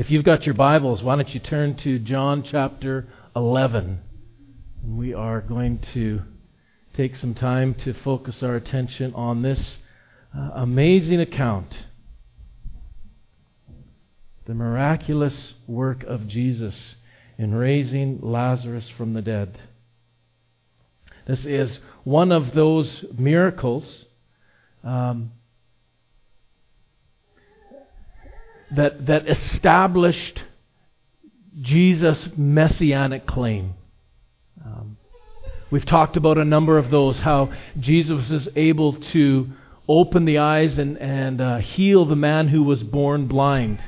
If you've got your Bibles, why don't you turn to John chapter 11? We are going to take some time to focus our attention on this uh, amazing account the miraculous work of Jesus in raising Lazarus from the dead. This is one of those miracles um, that, that established Jesus' messianic claim. Um, we've talked about a number of those, how Jesus is able to open the eyes and, and uh, heal the man who was born blind,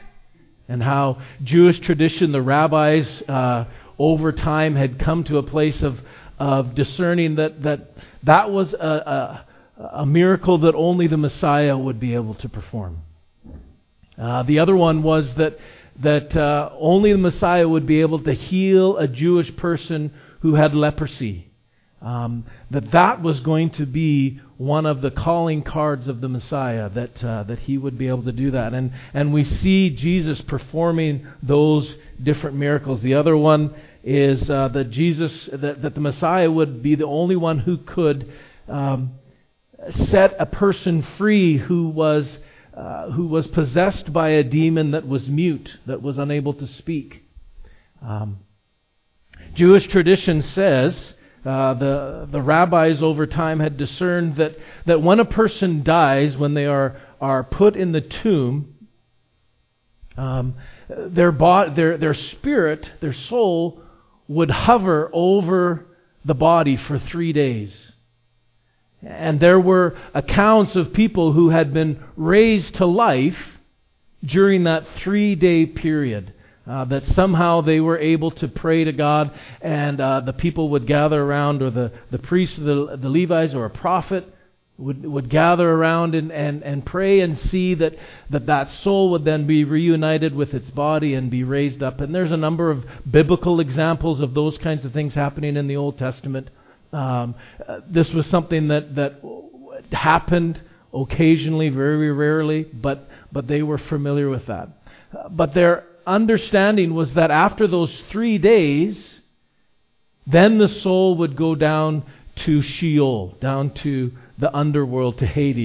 and how Jewish tradition, the rabbis, uh, over time had come to a place of, of discerning that that, that was a, a, a miracle that only the Messiah would be able to perform. Uh, the other one was that that uh, only the Messiah would be able to heal a Jewish person who had leprosy. Um, that that was going to be one of the calling cards of the Messiah, that, uh, that he would be able to do that. And, and we see Jesus performing those different miracles. The other one is uh, that Jesus, that, that the Messiah would be the only one who could um, set a person free who was uh, who was possessed by a demon that was mute, that was unable to speak. Um, Jewish tradition says, uh, the, the rabbis over time had discerned that, that when a person dies, when they are, are put in the tomb, um, their, bo- their, their spirit, their soul, would hover over the body for three days. And there were accounts of people who had been raised to life during that three day period. Uh, that somehow they were able to pray to God, and uh, the people would gather around, or the, the priests, the, the Levites, or a prophet would, would gather around and, and, and pray and see that, that that soul would then be reunited with its body and be raised up. And there's a number of biblical examples of those kinds of things happening in the Old Testament. Um, this was something that, that happened occasionally, very rarely, but, but they were familiar with that. But their understanding was that after those three days, then the soul would go down to Sheol, down to the underworld, to Hades.